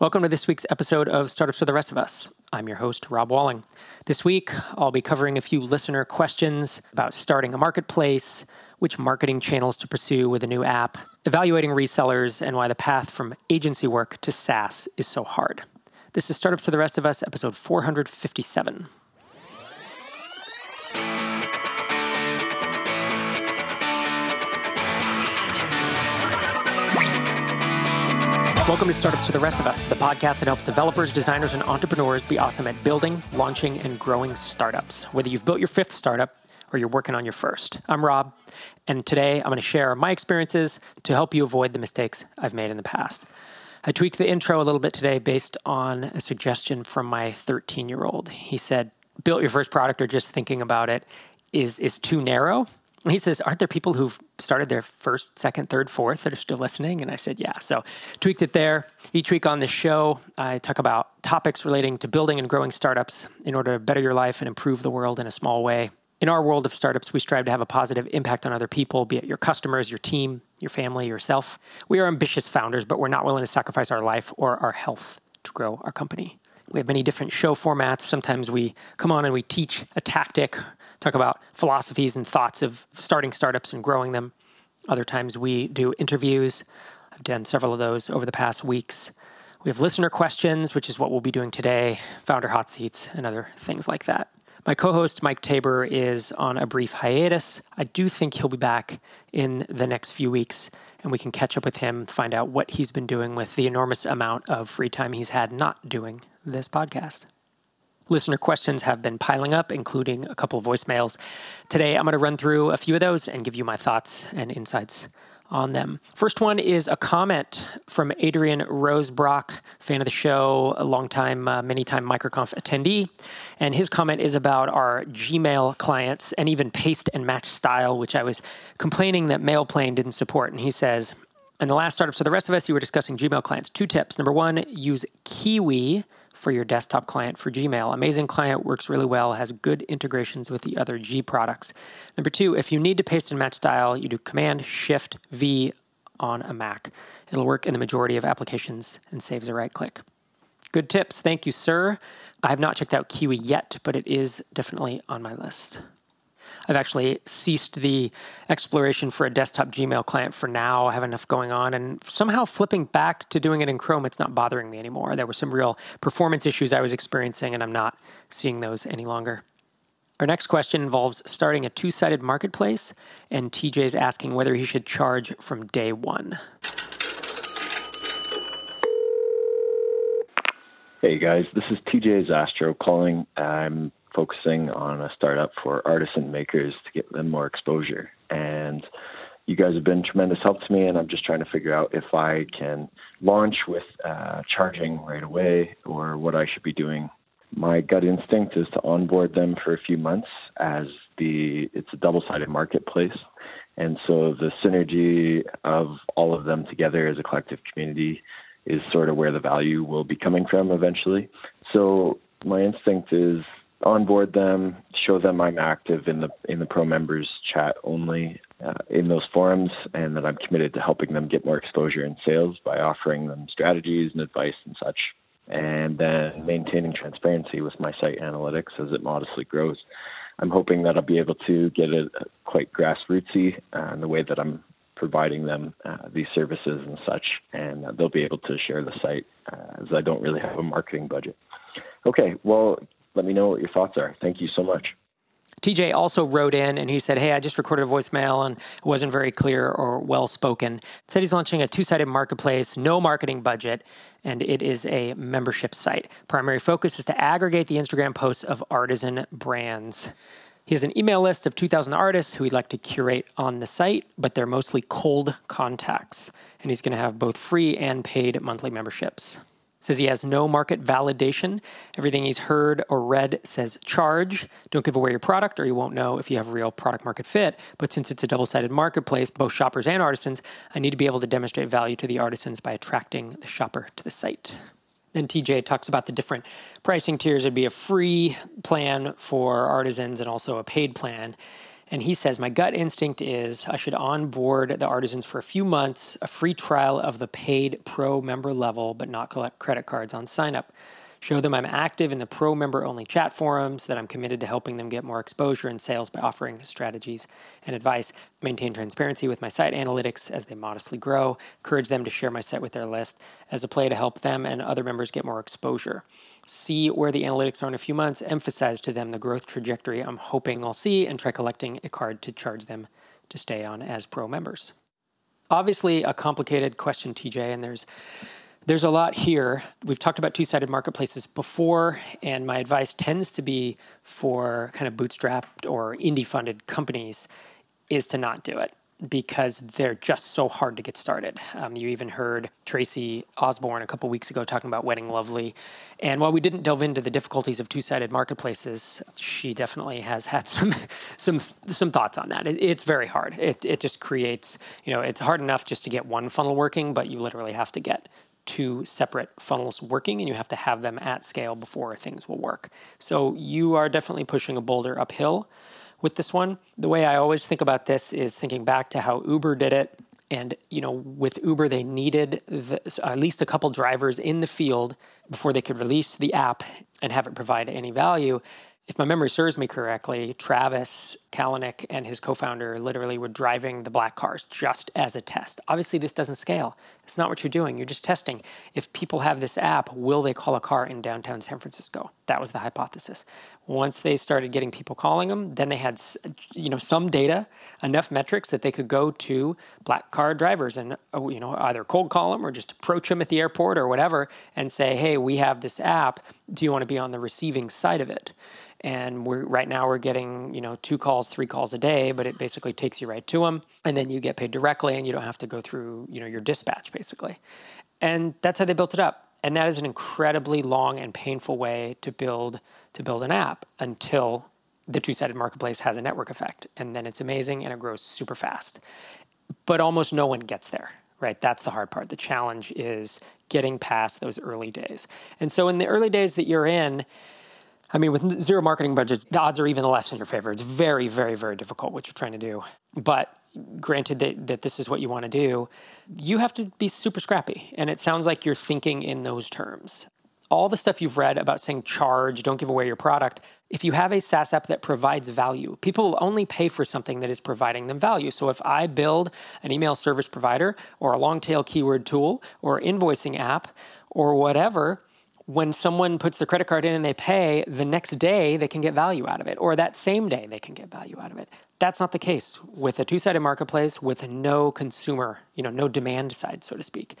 Welcome to this week's episode of Startups for the Rest of Us. I'm your host, Rob Walling. This week, I'll be covering a few listener questions about starting a marketplace, which marketing channels to pursue with a new app, evaluating resellers, and why the path from agency work to SaaS is so hard. This is Startups for the Rest of Us, episode 457. Welcome to Startups for the Rest of Us, the podcast that helps developers, designers, and entrepreneurs be awesome at building, launching, and growing startups. Whether you've built your fifth startup or you're working on your first. I'm Rob, and today I'm going to share my experiences to help you avoid the mistakes I've made in the past. I tweaked the intro a little bit today based on a suggestion from my 13 year old. He said, Built your first product or just thinking about it is, is too narrow. He says, Aren't there people who've started their first, second, third, fourth that are still listening? And I said, Yeah. So tweaked it there. Each week on this show, I talk about topics relating to building and growing startups in order to better your life and improve the world in a small way. In our world of startups, we strive to have a positive impact on other people, be it your customers, your team, your family, yourself. We are ambitious founders, but we're not willing to sacrifice our life or our health to grow our company. We have many different show formats. Sometimes we come on and we teach a tactic talk about philosophies and thoughts of starting startups and growing them. Other times we do interviews. I've done several of those over the past weeks. We have listener questions, which is what we'll be doing today, founder hot seats, and other things like that. My co host, Mike Taber, is on a brief hiatus. I do think he'll be back in the next few weeks, and we can catch up with him, find out what he's been doing with the enormous amount of free time he's had not doing this podcast. Listener questions have been piling up, including a couple of voicemails. Today, I'm going to run through a few of those and give you my thoughts and insights on them. First one is a comment from Adrian Rosebrock, fan of the show, a long time, uh, many time MicroConf attendee. And his comment is about our Gmail clients and even paste and match style, which I was complaining that MailPlane didn't support. And he says, in the last startup, for the rest of us, you were discussing Gmail clients. Two tips. Number one, use Kiwi for your desktop client for Gmail. Amazing Client works really well, has good integrations with the other G products. Number two, if you need to paste and match style, you do Command Shift V on a Mac. It'll work in the majority of applications and saves a right click. Good tips. Thank you, sir. I have not checked out Kiwi yet, but it is definitely on my list. I've actually ceased the exploration for a desktop Gmail client for now. I have enough going on. And somehow flipping back to doing it in Chrome, it's not bothering me anymore. There were some real performance issues I was experiencing, and I'm not seeing those any longer. Our next question involves starting a two sided marketplace, and TJ's asking whether he should charge from day one. Hey guys, this is TJ Zastro calling. I'm focusing on a startup for artisan makers to get them more exposure. And you guys have been tremendous help to me, and I'm just trying to figure out if I can launch with uh, charging right away or what I should be doing. My gut instinct is to onboard them for a few months as the it's a double-sided marketplace, and so the synergy of all of them together as a collective community is sort of where the value will be coming from eventually. So my instinct is onboard them, show them I'm active in the in the pro members chat only uh, in those forums, and that I'm committed to helping them get more exposure in sales by offering them strategies and advice and such, and then maintaining transparency with my site analytics as it modestly grows. I'm hoping that I'll be able to get it quite grassrootsy uh, in the way that I'm providing them uh, these services and such, and they'll be able to share the site uh, as I don't really have a marketing budget. Okay, well, let me know what your thoughts are. Thank you so much. TJ also wrote in and he said, Hey, I just recorded a voicemail and it wasn't very clear or well spoken. Said he's launching a two sided marketplace, no marketing budget, and it is a membership site. Primary focus is to aggregate the Instagram posts of artisan brands. He has an email list of 2,000 artists who he'd like to curate on the site, but they're mostly cold contacts. And he's going to have both free and paid monthly memberships. Says he has no market validation. Everything he's heard or read says charge. Don't give away your product or you won't know if you have real product market fit. But since it's a double sided marketplace, both shoppers and artisans, I need to be able to demonstrate value to the artisans by attracting the shopper to the site. Then TJ talks about the different pricing tiers. It'd be a free plan for artisans and also a paid plan. And he says, My gut instinct is I should onboard the artisans for a few months, a free trial of the paid pro member level, but not collect credit cards on sign up. Show them I'm active in the pro member only chat forums, that I'm committed to helping them get more exposure and sales by offering strategies and advice. Maintain transparency with my site analytics as they modestly grow. Encourage them to share my site with their list as a play to help them and other members get more exposure. See where the analytics are in a few months. Emphasize to them the growth trajectory I'm hoping I'll see and try collecting a card to charge them to stay on as pro members. Obviously, a complicated question, TJ, and there's there's a lot here. We've talked about two sided marketplaces before, and my advice tends to be for kind of bootstrapped or indie funded companies is to not do it because they're just so hard to get started. Um, you even heard Tracy Osborn a couple weeks ago talking about Wedding Lovely. And while we didn't delve into the difficulties of two-sided marketplaces, she definitely has had some some some thoughts on that. It, it's very hard. It it just creates, you know, it's hard enough just to get one funnel working, but you literally have to get two separate funnels working and you have to have them at scale before things will work. So you are definitely pushing a boulder uphill with this one. The way I always think about this is thinking back to how Uber did it. And you know, with Uber, they needed the, at least a couple drivers in the field before they could release the app and have it provide any value if my memory serves me correctly, Travis Kalanick and his co-founder literally were driving the black cars just as a test. Obviously, this doesn't scale. It's not what you're doing. You're just testing. If people have this app, will they call a car in downtown San Francisco? That was the hypothesis. Once they started getting people calling them, then they had you know some data, enough metrics that they could go to black car drivers and uh, you know either cold call them or just approach them at the airport or whatever and say, "Hey, we have this app. Do you want to be on the receiving side of it?" And we're right now we're getting you know two calls three calls a day but it basically takes you right to them and then you get paid directly and you don't have to go through you know your dispatch basically. And that's how they built it up. And that is an incredibly long and painful way to build to build an app until the two-sided marketplace has a network effect. And then it's amazing and it grows super fast. But almost no one gets there right? That's the hard part. The challenge is getting past those early days. And so in the early days that you're in I mean, with zero marketing budget, the odds are even less in your favor. It's very, very, very difficult what you're trying to do. But granted that, that this is what you want to do, you have to be super scrappy. And it sounds like you're thinking in those terms. All the stuff you've read about saying charge, don't give away your product. If you have a SaaS app that provides value, people will only pay for something that is providing them value. So if I build an email service provider or a long tail keyword tool or invoicing app or whatever, when someone puts their credit card in and they pay, the next day they can get value out of it, or that same day they can get value out of it. That's not the case with a two sided marketplace with no consumer, you know, no demand side, so to speak.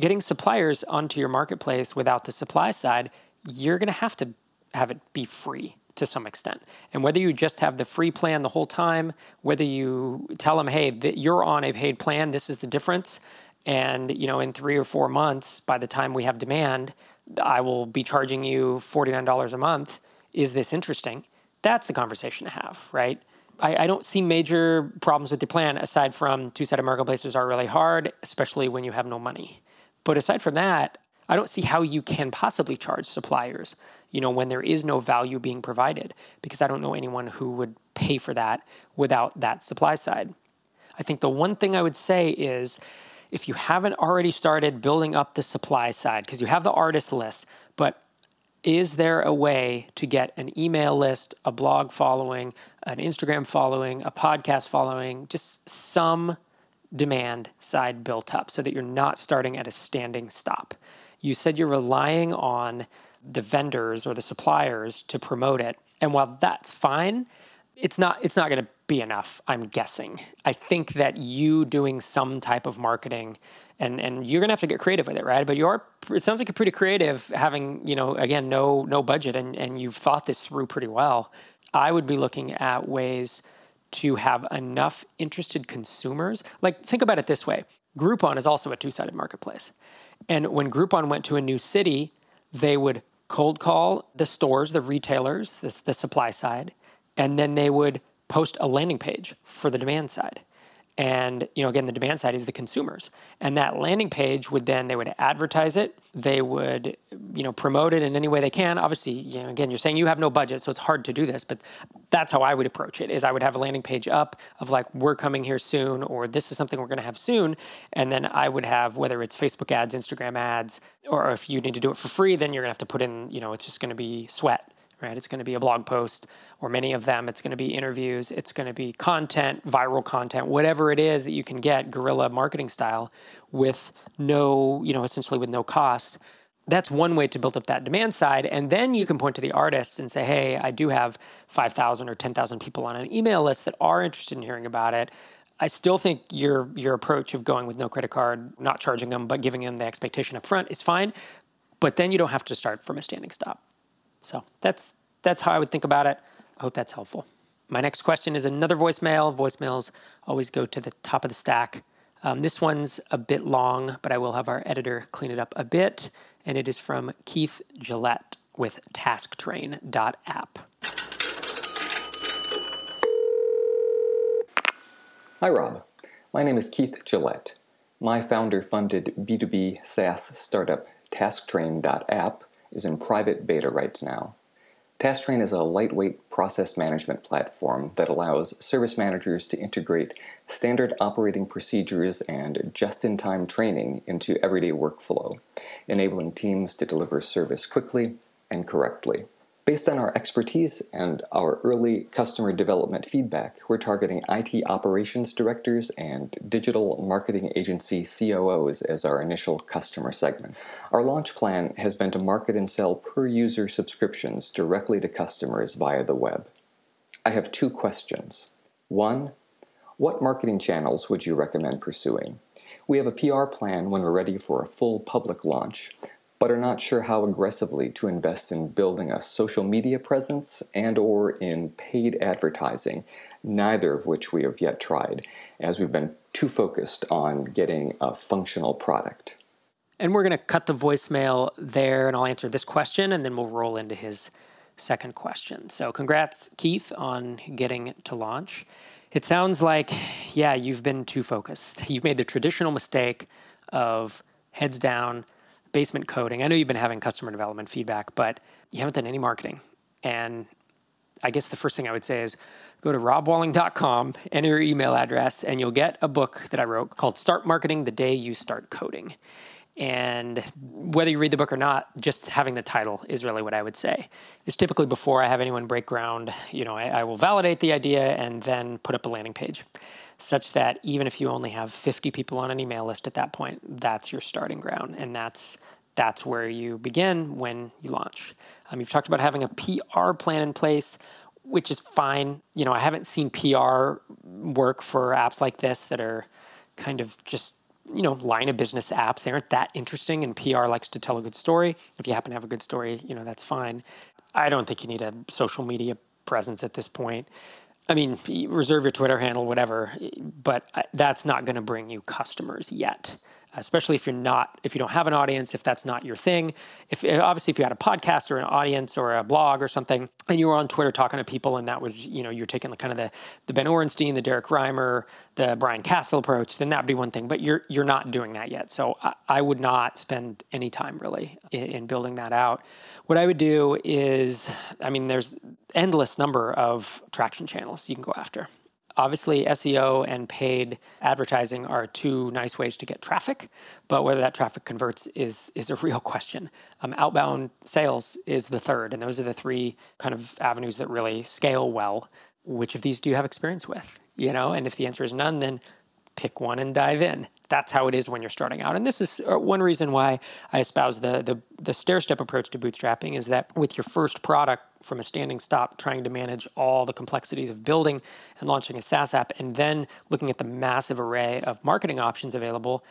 Getting suppliers onto your marketplace without the supply side, you're going to have to have it be free to some extent. And whether you just have the free plan the whole time, whether you tell them, hey, you're on a paid plan, this is the difference. And, you know, in three or four months, by the time we have demand, I will be charging you $49 a month. Is this interesting? That's the conversation to have, right? I, I don't see major problems with the plan aside from two sided marketplaces are really hard, especially when you have no money. But aside from that, I don't see how you can possibly charge suppliers, you know, when there is no value being provided, because I don't know anyone who would pay for that without that supply side. I think the one thing I would say is if you haven't already started building up the supply side, because you have the artist list, but is there a way to get an email list, a blog following, an Instagram following, a podcast following, just some demand side built up so that you're not starting at a standing stop? You said you're relying on the vendors or the suppliers to promote it. And while that's fine, it's not it's not going to be enough i'm guessing. I think that you doing some type of marketing and and you're going to have to get creative with it right? But you're it sounds like you're pretty creative having you know again no no budget and and you've thought this through pretty well. I would be looking at ways to have enough interested consumers. Like think about it this way. Groupon is also a two-sided marketplace. And when groupon went to a new city they would cold call the stores the retailers the, the supply side and then they would post a landing page for the demand side. And, you know, again, the demand side is the consumers. And that landing page would then, they would advertise it. They would, you know, promote it in any way they can. Obviously, you know, again, you're saying you have no budget, so it's hard to do this, but that's how I would approach it is I would have a landing page up of like, we're coming here soon, or this is something we're going to have soon. And then I would have, whether it's Facebook ads, Instagram ads, or if you need to do it for free, then you're going to have to put in, you know, it's just going to be sweat right? It's going to be a blog post or many of them. It's going to be interviews. It's going to be content, viral content, whatever it is that you can get guerrilla marketing style with no, you know, essentially with no cost. That's one way to build up that demand side. And then you can point to the artists and say, hey, I do have 5,000 or 10,000 people on an email list that are interested in hearing about it. I still think your your approach of going with no credit card, not charging them, but giving them the expectation up front is fine. But then you don't have to start from a standing stop. So that's that's how I would think about it. I hope that's helpful. My next question is another voicemail. Voicemails always go to the top of the stack. Um, this one's a bit long, but I will have our editor clean it up a bit. And it is from Keith Gillette with tasktrain.app. Hi, Rob. My name is Keith Gillette. My founder funded B2B SaaS startup tasktrain.app is in private beta right now. TaskTrain is a lightweight process management platform that allows service managers to integrate standard operating procedures and just in time training into everyday workflow, enabling teams to deliver service quickly and correctly. Based on our expertise and our early customer development feedback, we're targeting IT operations directors and digital marketing agency COOs as our initial customer segment. Our launch plan has been to market and sell per user subscriptions directly to customers via the web. I have two questions. One, what marketing channels would you recommend pursuing? We have a PR plan when we're ready for a full public launch, but are not sure how aggressively to invest in building a social media presence and or in paid advertising, neither of which we have yet tried, as we've been too focused on getting a functional product. And we're going to cut the voicemail there, and I'll answer this question, and then we'll roll into his second question. So, congrats, Keith, on getting to launch. It sounds like, yeah, you've been too focused. You've made the traditional mistake of heads down, basement coding. I know you've been having customer development feedback, but you haven't done any marketing. And I guess the first thing I would say is go to robwalling.com, enter your email address, and you'll get a book that I wrote called Start Marketing the Day You Start Coding. And whether you read the book or not, just having the title is really what I would say. Is typically before I have anyone break ground, you know, I, I will validate the idea and then put up a landing page such that even if you only have 50 people on an email list at that point, that's your starting ground. And that's that's where you begin when you launch. Um, you've talked about having a PR plan in place, which is fine. You know, I haven't seen PR work for apps like this that are kind of just you know line of business apps they aren't that interesting and pr likes to tell a good story if you happen to have a good story you know that's fine i don't think you need a social media presence at this point I mean, reserve your Twitter handle, whatever, but that's not going to bring you customers yet. Especially if you're not, if you don't have an audience, if that's not your thing. If eh, obviously, if you had a podcast or an audience or a blog or something, and you were on Twitter talking to people, and that was, you know, you're taking the kind of the the Ben Orenstein, the Derek Reimer, the Brian Castle approach, then that would be one thing. But you're you're not doing that yet, so I, I would not spend any time really in, in building that out. What I would do is, I mean, there's endless number of traction channels you can go after. Obviously, SEO and paid advertising are two nice ways to get traffic, but whether that traffic converts is is a real question. Um, outbound sales is the third, and those are the three kind of avenues that really scale well. Which of these do you have experience with? You know, and if the answer is none, then pick one and dive in. That's how it is when you're starting out. And this is uh, one reason why I espouse the, the, the stair step approach to bootstrapping is that with your first product from a standing stop, trying to manage all the complexities of building and launching a SaaS app, and then looking at the massive array of marketing options available,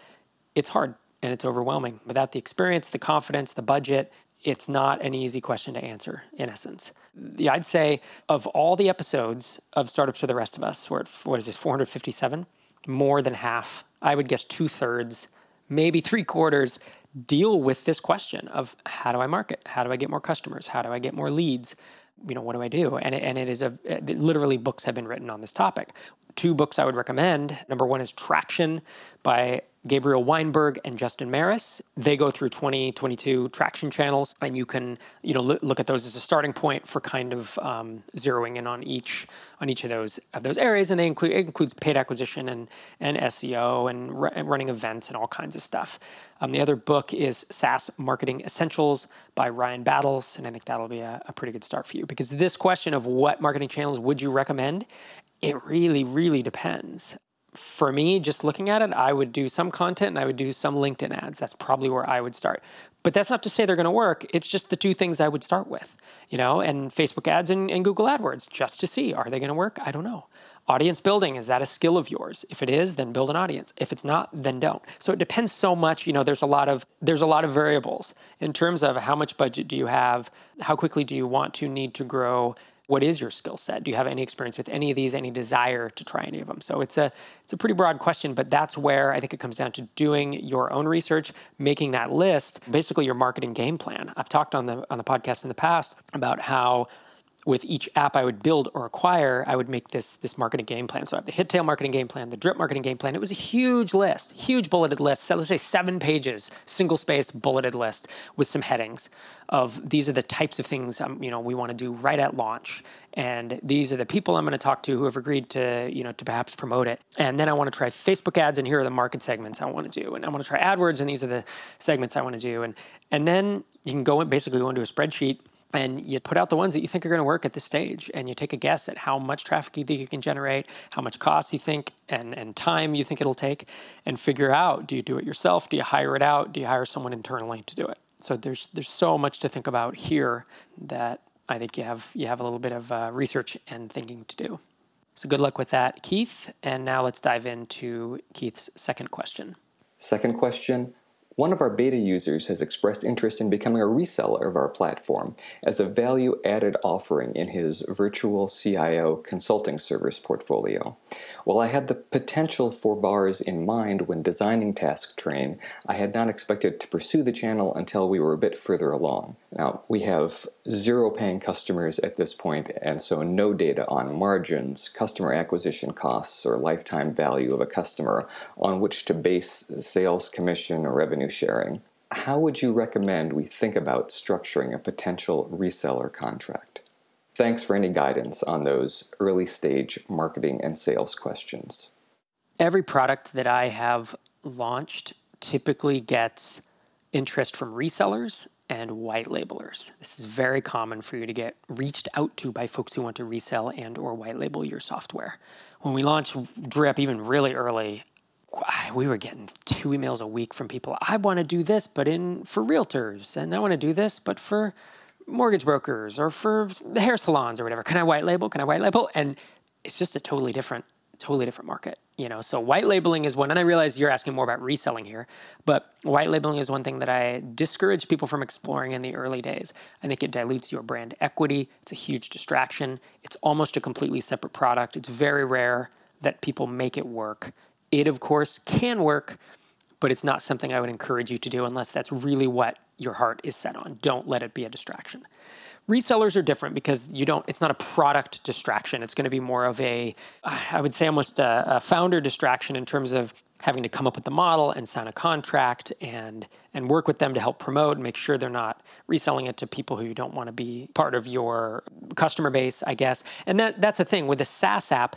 it's hard and it's overwhelming. Without the experience, the confidence, the budget, it's not an easy question to answer in essence. Yeah, I'd say of all the episodes of Startups for the Rest of Us, we're at, what is this, 457? More than half, I would guess two thirds, maybe three quarters, deal with this question of how do I market? How do I get more customers? How do I get more leads? You know, what do I do? And it, and it is a it, literally books have been written on this topic. two books I would recommend. Number one is Traction by Gabriel Weinberg and Justin Mares. They go through 2022 traction channels, and you can you know look at those as a starting point for kind of um, zeroing in on each on each of those of those areas. And they include it includes paid acquisition and and SEO and, and running events and all kinds of stuff. Um, the other book is SaaS Marketing Essentials by Ryan Battles, and I think that'll be a, a pretty good start for you because this question of what marketing channels would you recommend, it really really depends for me, just looking at it, I would do some content and I would do some LinkedIn ads. That's probably where I would start. But that's not to say they're going to work. It's just the two things I would start with, you know, and Facebook ads and, and Google AdWords just to see are they going to work? I don't know. Audience building, is that a skill of yours? If it is, then build an audience. If it's not, then don't. So it depends so much, you know, there's a lot of there's a lot of variables in terms of how much budget do you have, how quickly do you want to need to grow, what is your skill set? Do you have any experience with any of these? Any desire to try any of them? So it's a it's a pretty broad question, but that's where I think it comes down to doing your own research, making that list, basically your marketing game plan. I've talked on the on the podcast in the past about how with each app I would build or acquire, I would make this this marketing game plan. So I have the HitTail marketing game plan, the Drip marketing game plan. It was a huge list, huge bulleted list. So let's say seven pages, single space bulleted list with some headings of these are the types of things um, you know we want to do right at launch, and these are the people I'm going to talk to who have agreed to you know to perhaps promote it. And then I want to try Facebook ads, and here are the market segments I want to do, and I want to try AdWords, and these are the segments I want to do, and and then you can go basically go into a spreadsheet and you put out the ones that you think are going to work at this stage and you take a guess at how much traffic you think you can generate how much cost you think and, and time you think it'll take and figure out do you do it yourself? Do you hire it out? Do you hire someone internally to do it? So there's there's so much to think about here that i think you have you have a little bit of uh, research and thinking to do. So good luck with that keith. And now let's dive into keith's second question. Second question one of our beta users has expressed interest in becoming a reseller of our platform as a value added offering in his virtual CIO consulting service portfolio. While I had the potential for VARs in mind when designing TaskTrain, I had not expected to pursue the channel until we were a bit further along. Now, we have zero paying customers at this point, and so no data on margins, customer acquisition costs, or lifetime value of a customer on which to base sales commission or revenue revenue sharing, how would you recommend we think about structuring a potential reseller contract? Thanks for any guidance on those early stage marketing and sales questions. Every product that I have launched typically gets interest from resellers and white labelers. This is very common for you to get reached out to by folks who want to resell and or white label your software. When we launched Drip even really early, we were getting two emails a week from people. I want to do this, but in for realtors, and I want to do this, but for mortgage brokers or for the hair salons or whatever. Can I white label? Can I white label? And it's just a totally different, totally different market. You know, so white labeling is one, and I realize you're asking more about reselling here, but white labeling is one thing that I discourage people from exploring in the early days. I think it dilutes your brand equity. It's a huge distraction. It's almost a completely separate product. It's very rare that people make it work. It, of course, can work, but it's not something I would encourage you to do unless that's really what your heart is set on. Don't let it be a distraction. Resellers are different because you don't. It's not a product distraction. It's going to be more of a, I would say, almost a, a founder distraction in terms of having to come up with the model and sign a contract and and work with them to help promote and make sure they're not reselling it to people who don't want to be part of your customer base, I guess. And that that's a thing with a SaaS app.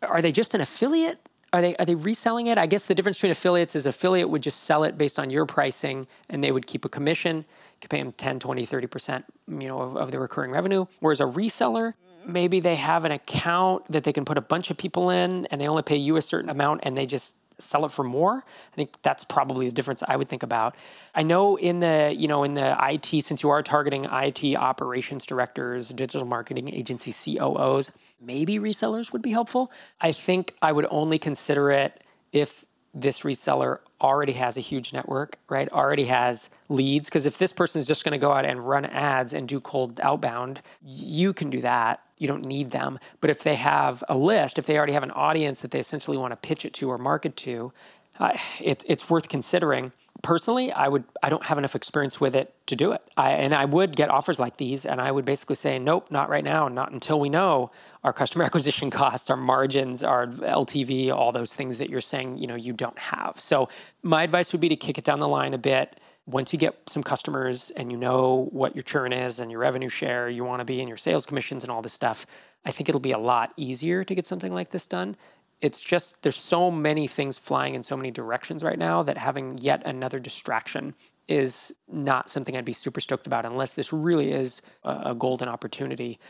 Are they just an affiliate? Are they are they reselling it? I guess the difference between affiliates is affiliate would just sell it based on your pricing and they would keep a commission. Could pay them 10, 20, 30%, you know, of, of the recurring revenue. Whereas a reseller, maybe they have an account that they can put a bunch of people in and they only pay you a certain amount and they just sell it for more. I think that's probably the difference I would think about. I know in the, you know, in the IT, since you are targeting IT operations directors, digital marketing agency COOs, maybe resellers would be helpful. I think I would only consider it if this reseller already has a huge network, right? Already has leads. Because if this person is just going to go out and run ads and do cold outbound, you can do that. You don't need them. But if they have a list, if they already have an audience that they essentially want to pitch it to or market to, uh, it, it's worth considering personally, I would I don't have enough experience with it to do it. I, and I would get offers like these, and I would basically say, nope, not right now, not until we know our customer acquisition costs, our margins, our LTV, all those things that you're saying you know you don't have. So my advice would be to kick it down the line a bit. Once you get some customers and you know what your churn is and your revenue share you want to be and your sales commissions and all this stuff, I think it'll be a lot easier to get something like this done it's just there's so many things flying in so many directions right now that having yet another distraction is not something I'd be super stoked about unless this really is a, golden opportunity.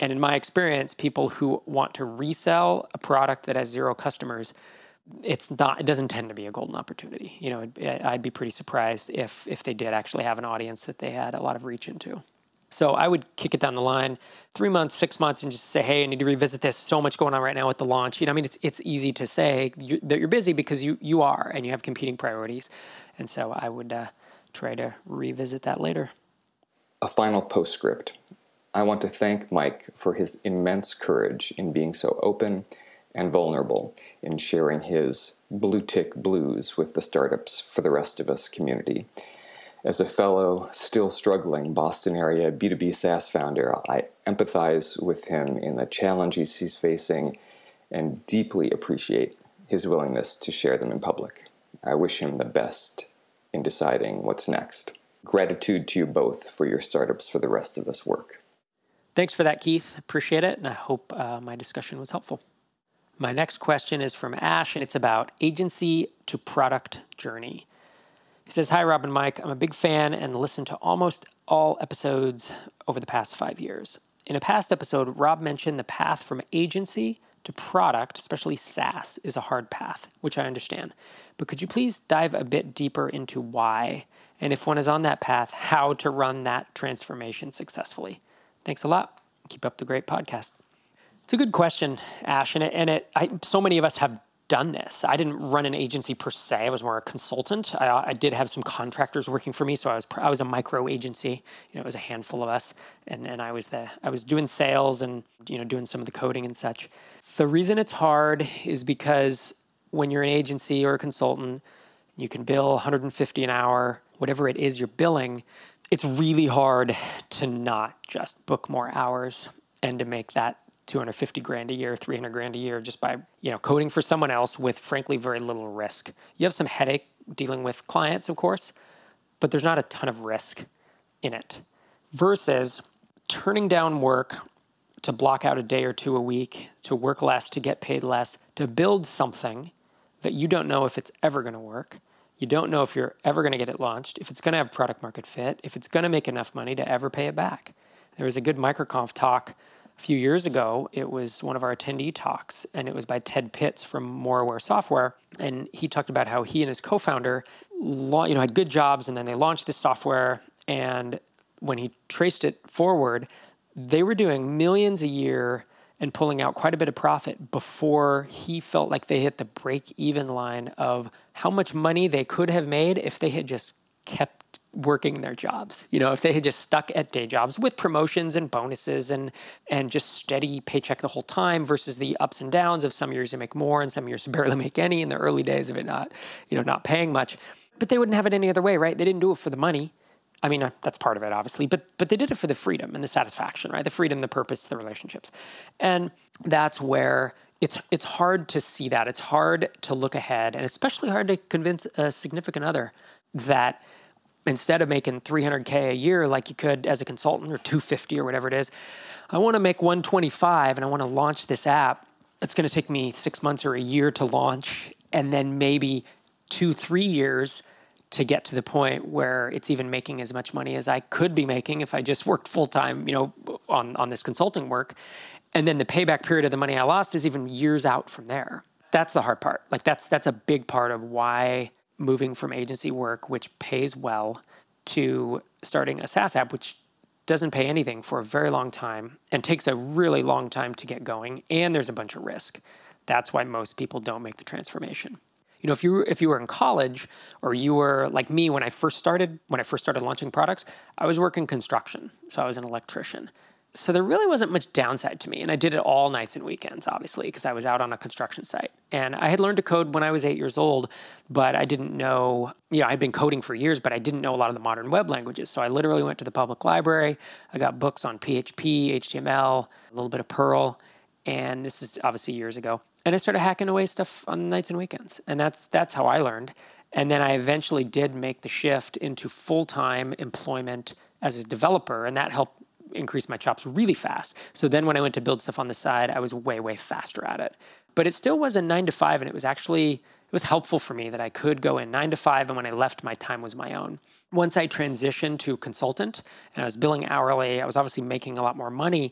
And in my experience, people who want to resell a product that has zero customers, it's not. It doesn't tend to be a golden opportunity. You know, I'd be pretty surprised if if they did actually have an audience that they had a lot of reach into. So I would kick it down the line, three months, six months, and just say, "Hey, I need to revisit this. So much going on right now with the launch." You know, I mean, it's it's easy to say you, that you're busy because you you are, and you have competing priorities, and so I would uh, try to revisit that later. A final postscript. I want to thank Mike for his immense courage in being so open and vulnerable in sharing his blue tick blues with the startups for the rest of us community. As a fellow, still struggling Boston area B2B SaaS founder, I empathize with him in the challenges he's facing and deeply appreciate his willingness to share them in public. I wish him the best in deciding what's next. Gratitude to you both for your startups for the rest of this work. Thanks for that, Keith. Appreciate it, and I hope uh, my discussion was helpful. My next question is from Ash, and it's about agency to product journey. He says, Hi, Rob and Mike. I'm a big fan and listened to almost all episodes over the past five years. In a past episode, Rob mentioned the path from agency to product, especially SaaS, is a hard path, which I understand. But could you please dive a bit deeper into why, and if one is on that path, how to run that transformation successfully? Thanks a lot. Keep up the great podcast. It's a good question, Ash, and it, and it I, so many of us have done this. I didn't run an agency per se. I was more a consultant. I, I, did have some contractors working for me, so I was I was a micro agency. You know, it was a handful of us, and and I was the I was doing sales and you know doing some of the coding and such. The reason it's hard is because when you're an agency or a consultant, you can bill 150 an hour, whatever it is you're billing. It's really hard to not just book more hours and to make that 250 grand a year, 300 grand a year just by, you know, coding for someone else with frankly very little risk. You have some headache dealing with clients, of course, but there's not a ton of risk in it. Versus turning down work to block out a day or two a week, to work less, to get paid less, to build something that you don't know if it's ever going to work. You don't know if you're ever going to get it launched, if it's going to have product market fit, if it's going to make enough money to ever pay it back. There was a good microconf talk a few years ago, it was one of our attendee talks, and it was by Ted Pitts from Moraware Software, and he talked about how he and his co-founder, you know, had good jobs, and then they launched this software, and when he traced it forward, they were doing millions a year and pulling out quite a bit of profit before he felt like they hit the break even line of how much money they could have made if they had just kept working their jobs. You know, if they had just stuck at day jobs with promotions and bonuses and and just steady paycheck the whole time versus the ups and downs of some years you make more and some years you barely make any in the early days of it not, you know, not paying much. But they wouldn't have it any other way, right? They didn't do it for the money. I mean, uh, that's part of it, obviously, but but they did it for the freedom and the satisfaction, right? The freedom, the purpose, the relationships, and that's where it's it's hard to see that. It's hard to look ahead, and especially hard to convince a significant other that instead of making 300k a year like you could as a consultant or 250 or whatever it is i want to make 125 and i want to launch this app it's going to take me six months or a year to launch and then maybe two three years to get to the point where it's even making as much money as i could be making if i just worked full-time you know on, on this consulting work. And then the payback period of the money i lost is even years out from there. That's the hard part. Like that's that's a big part of why moving from agency work, which pays well, to starting a SaaS app, which doesn't pay anything for a very long time and takes a really long time to get going, and there's a bunch of risk. That's why most people don't make the transformation. You know, if you were, if you were in college or you were like me when I first started when I first started launching products, I was working construction, so I was an electrician. So there really wasn't much downside to me. And I did it all nights and weekends, obviously, because I was out on a construction site. And I had learned to code when I was eight years old, but I didn't know, you know, I'd been coding for years, but I didn't know a lot of the modern web languages. So I literally went to the public library. I got books on PHP, HTML, a little bit of Perl. And this is obviously years ago. And I started hacking away stuff on nights and weekends. And that's that's how I learned. And then I eventually did make the shift into full time employment as a developer, and that helped increase my chops really fast. So then when I went to build stuff on the side, I was way, way faster at it. But it still was a nine to five, and it was actually it was helpful for me that I could go in nine to five, and when I left, my time was my own. Once I transitioned to consultant and I was billing hourly, I was obviously making a lot more money,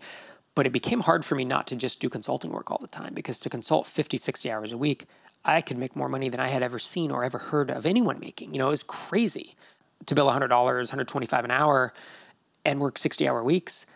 but it became hard for me not to just do consulting work all the time because to consult 50, 60 hours a week, I could make more money than I had ever seen or ever heard of anyone making. You know, it was crazy to bill $100, 125 an hour and work 60 hour weeks.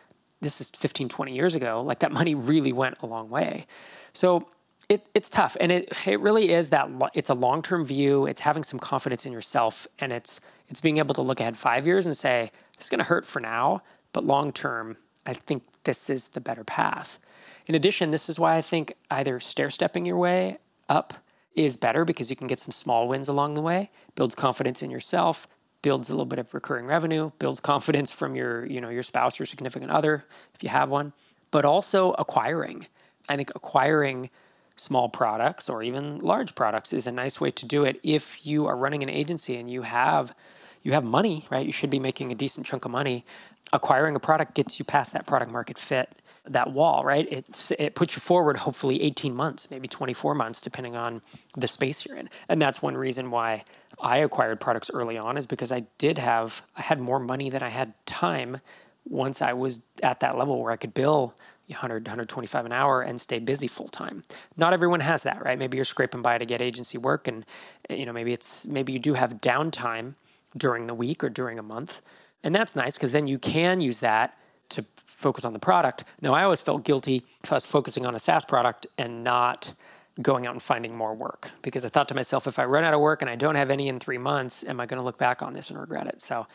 This is 15, 20 years ago. Like that money really went a long way. So it, it's tough. And it, it really is that lo- it's a long term view. It's having some confidence in yourself. And it's, it's being able to look ahead five years and say, this is going to hurt for now, but long term, I think this is the better path. In addition, this is why I think either stair stepping your way up is better because you can get some small wins along the way, builds confidence in yourself, builds a little bit of recurring revenue, builds confidence from your, you know, your spouse or significant other if you have one, but also acquiring. I think acquiring small products or even large products is a nice way to do it if you are running an agency and you have you have money, right? You should be making a decent chunk of money. Acquiring a product gets you past that product market fit that wall, right? It's, it puts you forward hopefully 18 months, maybe 24 months, depending on the space you're in. And that's one reason why I acquired products early on is because I did have, I had more money than I had time once I was at that level where I could bill 100, 125 an hour and stay busy full time. Not everyone has that, right? Maybe you're scraping by to get agency work and, eh, you know, maybe it's, maybe you do have downtime during the week or during a month. And that's nice because then you can use that to focus on the product. Now, I always felt guilty if I was focusing on a SaaS product and not going out and finding more work because I thought to myself, if I run out of work and I don't have any in three months, am I going to look back on this and regret it? So,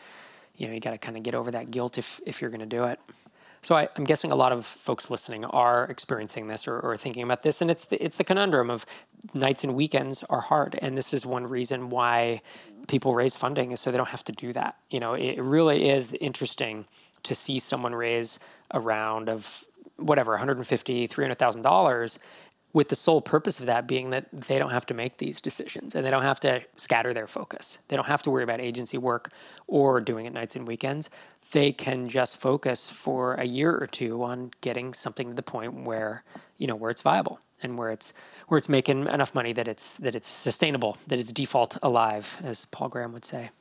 you know, you got to kind of get over that guilt if, if you're going to do it. So I, am guessing a lot of folks listening are experiencing this or, or, thinking about this, and it's the, it's the conundrum of nights and weekends are hard, and this is one reason why people raise funding is so they don't have to do that. You know, it really is interesting to see someone raise a round of whatever 150 $300,000 with the sole purpose of that being that they don't have to make these decisions and they don't have to scatter their focus. They don't have to worry about agency work or doing it nights and weekends. They can just focus for a year or two on getting something to the point where, you know, where it's viable and where it's where it's making enough money that it's that it's sustainable, that it's default alive, as Paul Graham would say.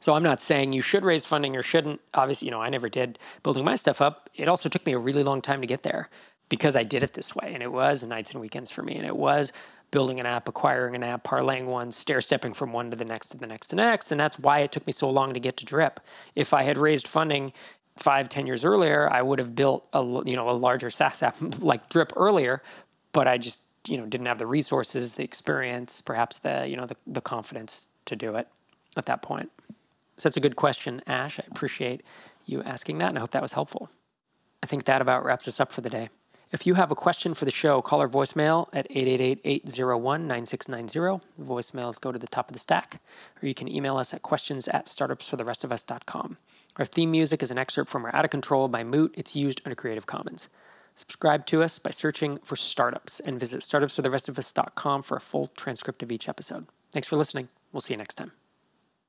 So I'm not saying you should raise funding or shouldn't. Obviously, you know, I never did building my stuff up. It also took me a really long time to get there because I did it this way. And it was nights and weekends for me. And it was building an app, acquiring an app, parlaying one, stair stepping from one to the next to the next to the next. And that's why it took me so long to get to Drip. If I had raised funding five, ten years earlier, I would have built a you know a larger SaaS app like Drip earlier. But I just you know didn't have the resources, the experience, perhaps the you know the, the confidence to do it at that point. So that's a good question, Ash. I appreciate you asking that, and I hope that was helpful. I think that about wraps us up for the day. If you have a question for the show, call our voicemail at 888-801-9690. Voicemails go to the top of the stack, or you can email us at questions at startupsfortherestofus.com. Our theme music is an excerpt from our Out of Control by Moot. It's used under Creative Commons. Subscribe to us by searching for startups and visit startupsfortherestofus.com for a full transcript of each episode. Thanks for listening. We'll see you next time.